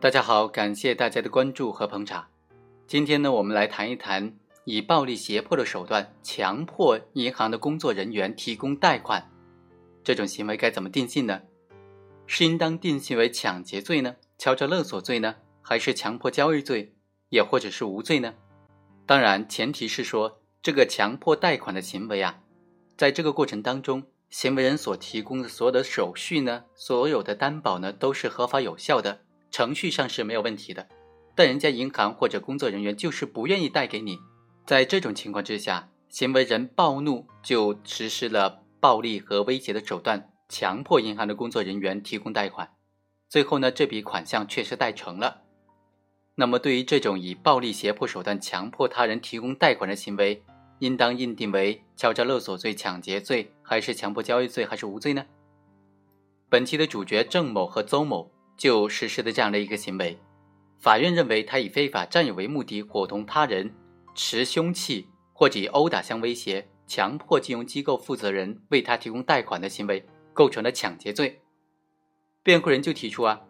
大家好，感谢大家的关注和捧场。今天呢，我们来谈一谈以暴力胁迫的手段强迫银行的工作人员提供贷款这种行为该怎么定性呢？是应当定性为抢劫罪呢？敲诈勒索罪呢？还是强迫交易罪？也或者是无罪呢？当然，前提是说这个强迫贷款的行为啊，在这个过程当中，行为人所提供的所有的手续呢，所有的担保呢，都是合法有效的。程序上是没有问题的，但人家银行或者工作人员就是不愿意贷给你，在这种情况之下，行为人暴怒就实施了暴力和威胁的手段，强迫银行的工作人员提供贷款，最后呢，这笔款项确实贷成了。那么，对于这种以暴力胁迫手段强迫他人提供贷款的行为，应当认定为敲诈勒索罪、抢劫罪，还是强迫交易罪，还是无罪呢？本期的主角郑某和邹某。就实施的这样的一个行为，法院认为他以非法占有为目的，伙同他人持凶器或者以殴打相威胁，强迫金融机构负责人为他提供贷款的行为，构成了抢劫罪。辩护人就提出啊，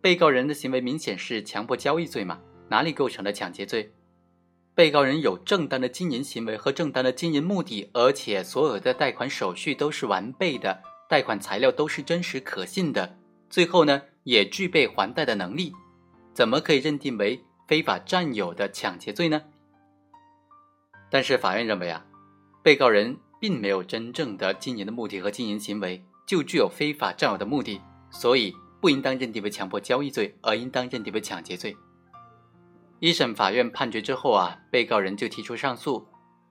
被告人的行为明显是强迫交易罪嘛，哪里构成了抢劫罪？被告人有正当的经营行为和正当的经营目的，而且所有的贷款手续都是完备的，贷款材料都是真实可信的，最后呢？也具备还贷的能力，怎么可以认定为非法占有的抢劫罪呢？但是法院认为啊，被告人并没有真正的经营的目的和经营行为，就具有非法占有的目的，所以不应当认定为强迫交易罪，而应当认定为抢劫罪。一审法院判决之后啊，被告人就提出上诉，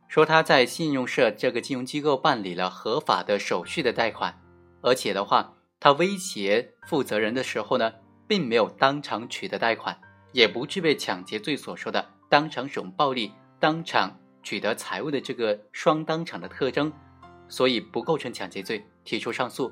说他在信用社这个金融机构办理了合法的手续的贷款，而且的话。他威胁负责人的时候呢，并没有当场取得贷款，也不具备抢劫罪所说的当场使用暴力、当场取得财物的这个双当场的特征，所以不构成抢劫罪，提出上诉。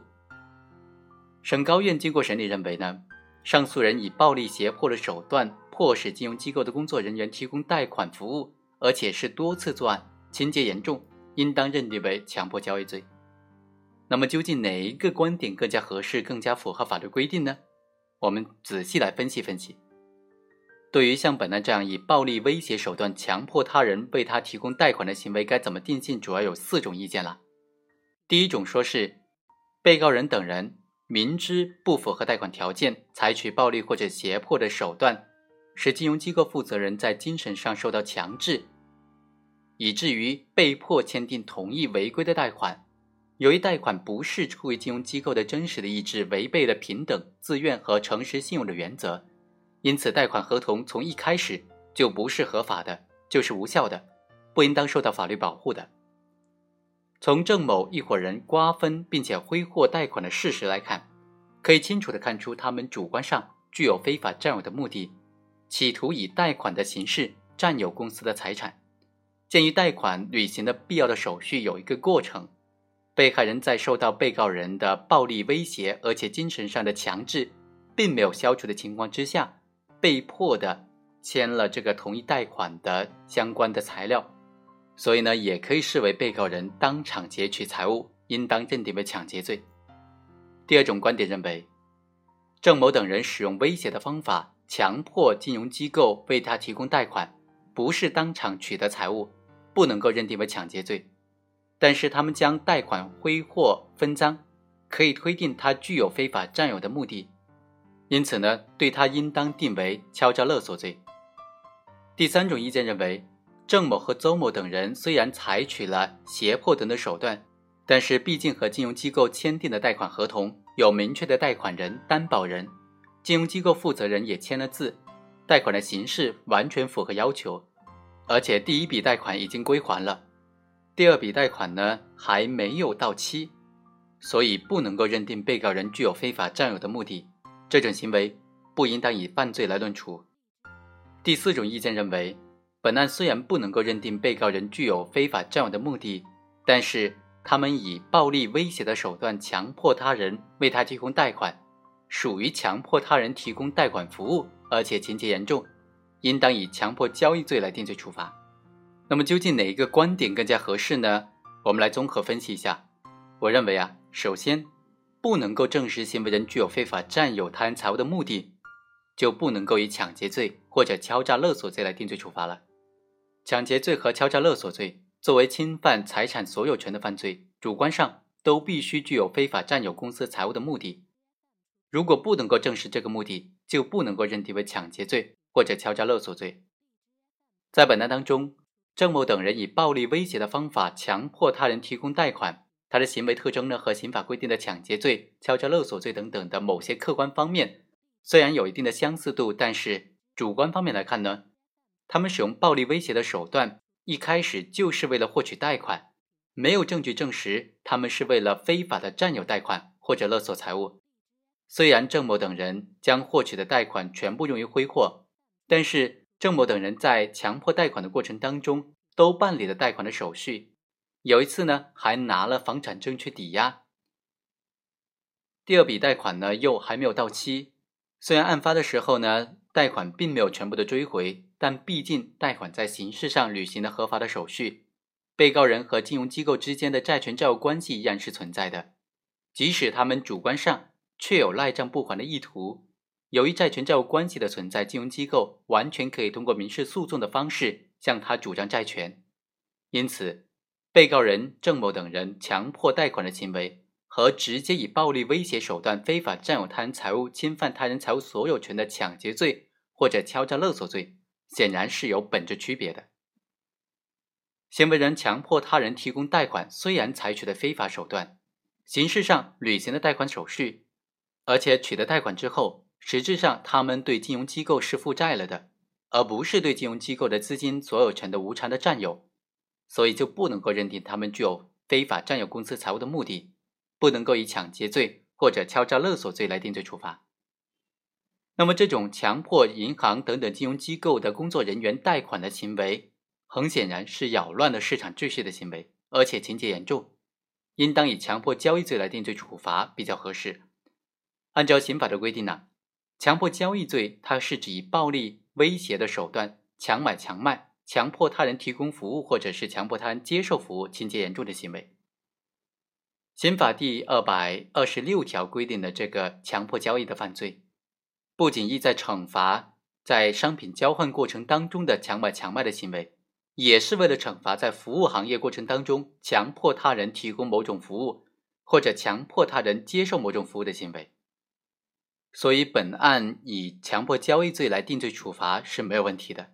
省高院经过审理认为呢，上诉人以暴力胁迫的手段迫使金融机构的工作人员提供贷款服务，而且是多次作案，情节严重，应当认定为强迫交易罪。那么究竟哪一个观点更加合适、更加符合法律规定呢？我们仔细来分析分析。对于像本案这样以暴力威胁手段强迫他人为他提供贷款的行为，该怎么定性？主要有四种意见了。第一种说是，被告人等人明知不符合贷款条件，采取暴力或者胁迫的手段，使金融机构负责人在精神上受到强制，以至于被迫签订同意违规的贷款。由于贷款不是出于金融机构的真实的意志，违背了平等、自愿和诚实信用的原则，因此贷款合同从一开始就不是合法的，就是无效的，不应当受到法律保护的。从郑某一伙人瓜分并且挥霍贷款的事实来看，可以清楚地看出他们主观上具有非法占有的目的，企图以贷款的形式占有公司的财产。鉴于贷款履行的必要的手续有一个过程。被害人在受到被告人的暴力威胁，而且精神上的强制并没有消除的情况之下，被迫的签了这个同意贷款的相关的材料，所以呢，也可以视为被告人当场劫取财物，应当认定为抢劫罪。第二种观点认为，郑某等人使用威胁的方法强迫金融机构为他提供贷款，不是当场取得财物，不能够认定为抢劫罪。但是他们将贷款挥霍分赃，可以推定他具有非法占有的目的，因此呢，对他应当定为敲诈勒索罪。第三种意见认为，郑某和邹某等人虽然采取了胁迫等的手段，但是毕竟和金融机构签订的贷款合同有明确的贷款人、担保人，金融机构负责人也签了字，贷款的形式完全符合要求，而且第一笔贷款已经归还了。第二笔贷款呢还没有到期，所以不能够认定被告人具有非法占有的目的，这种行为不应当以犯罪来论处。第四种意见认为，本案虽然不能够认定被告人具有非法占有的目的，但是他们以暴力威胁的手段强迫他人为他提供贷款，属于强迫他人提供贷款服务，而且情节严重，应当以强迫交易罪来定罪处罚。那么究竟哪一个观点更加合适呢？我们来综合分析一下。我认为啊，首先不能够证实行为人具有非法占有他人财物的目的，就不能够以抢劫罪或者敲诈勒索罪来定罪处罚了。抢劫罪和敲诈勒索罪作为侵犯财产所有权的犯罪，主观上都必须具有非法占有公司财物的目的。如果不能够证实这个目的，就不能够认定为抢劫罪或者敲诈勒索罪。在本案当中，郑某等人以暴力威胁的方法强迫他人提供贷款，他的行为特征呢和刑法规定的抢劫罪、敲诈勒索罪等等的某些客观方面虽然有一定的相似度，但是主观方面来看呢，他们使用暴力威胁的手段一开始就是为了获取贷款，没有证据证实他们是为了非法的占有贷款或者勒索财物。虽然郑某等人将获取的贷款全部用于挥霍，但是郑某等人在强迫贷款的过程当中都办理了贷款的手续，有一次呢还拿了房产证去抵押。第二笔贷款呢又还没有到期，虽然案发的时候呢贷款并没有全部的追回，但毕竟贷款在形式上履行了合法的手续，被告人和金融机构之间的债权债务关系依然是存在的，即使他们主观上。确有赖账不还的意图，由于债权债务关系的存在，金融机构完全可以通过民事诉讼的方式向他主张债权。因此，被告人郑某等人强迫贷款的行为和直接以暴力威胁手段非法占有他人财物、侵犯他人财物所有权的抢劫罪或者敲诈勒索罪，显然是有本质区别的。行为人强迫他人提供贷款，虽然采取的非法手段，形式上履行了贷款手续。而且取得贷款之后，实质上他们对金融机构是负债了的，而不是对金融机构的资金所有权的无偿的占有，所以就不能够认定他们具有非法占有公司财物的目的，不能够以抢劫罪或者敲诈勒索罪来定罪处罚。那么，这种强迫银行等等金融机构的工作人员贷款的行为，很显然是扰乱了市场秩序的行为，而且情节严重，应当以强迫交易罪来定罪处罚比较合适。按照刑法的规定呢，强迫交易罪它是指以暴力威胁的手段强买强卖、强迫他人提供服务或者是强迫他人接受服务，情节严重的行为。刑法第二百二十六条规定的这个强迫交易的犯罪，不仅意在惩罚在商品交换过程当中的强买强卖的行为，也是为了惩罚在服务行业过程当中强迫他人提供某种服务或者强迫他人接受某种服务的行为。所以，本案以强迫交易罪来定罪处罚是没有问题的。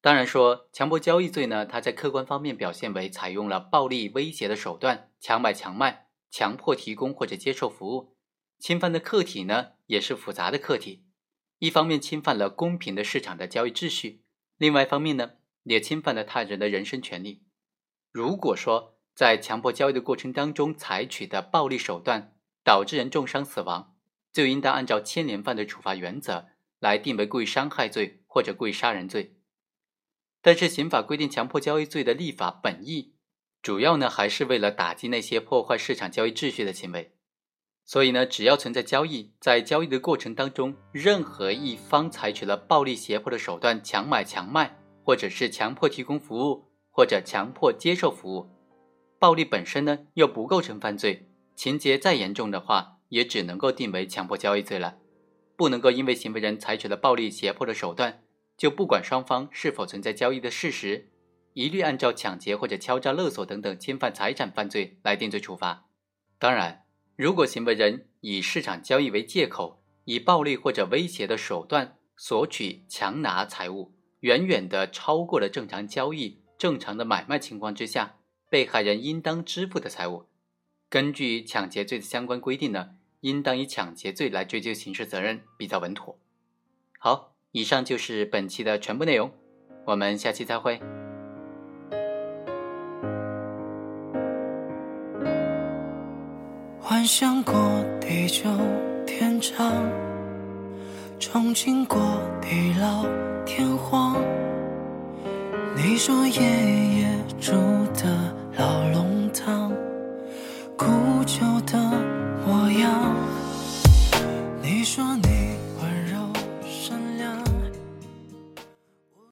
当然说，强迫交易罪呢，它在客观方面表现为采用了暴力威胁的手段，强买强卖，强迫提供或者接受服务，侵犯的客体呢也是复杂的客体。一方面侵犯了公平的市场的交易秩序，另外一方面呢也侵犯了他人的人身权利。如果说在强迫交易的过程当中采取的暴力手段导致人重伤死亡，就应当按照牵连犯的处罚原则来定为故意伤害罪或者故意杀人罪。但是刑法规定强迫交易罪的立法本意，主要呢还是为了打击那些破坏市场交易秩序的行为。所以呢，只要存在交易，在交易的过程当中，任何一方采取了暴力胁迫的手段强买强卖，或者是强迫提供服务，或者强迫接受服务，暴力本身呢又不构成犯罪，情节再严重的话。也只能够定为强迫交易罪了，不能够因为行为人采取了暴力胁迫的手段，就不管双方是否存在交易的事实，一律按照抢劫或者敲诈勒索等等侵犯财产犯罪来定罪处罚。当然，如果行为人以市场交易为借口，以暴力或者威胁的手段索取强拿财物，远远的超过了正常交易、正常的买卖情况之下被害人应当支付的财物，根据抢劫罪的相关规定呢。应当以抢劫罪来追究刑事责任比较稳妥。好，以上就是本期的全部内容，我们下期再会。幻想过地久天长，憧憬过地老天荒。你说爷爷住的老龙塘。strong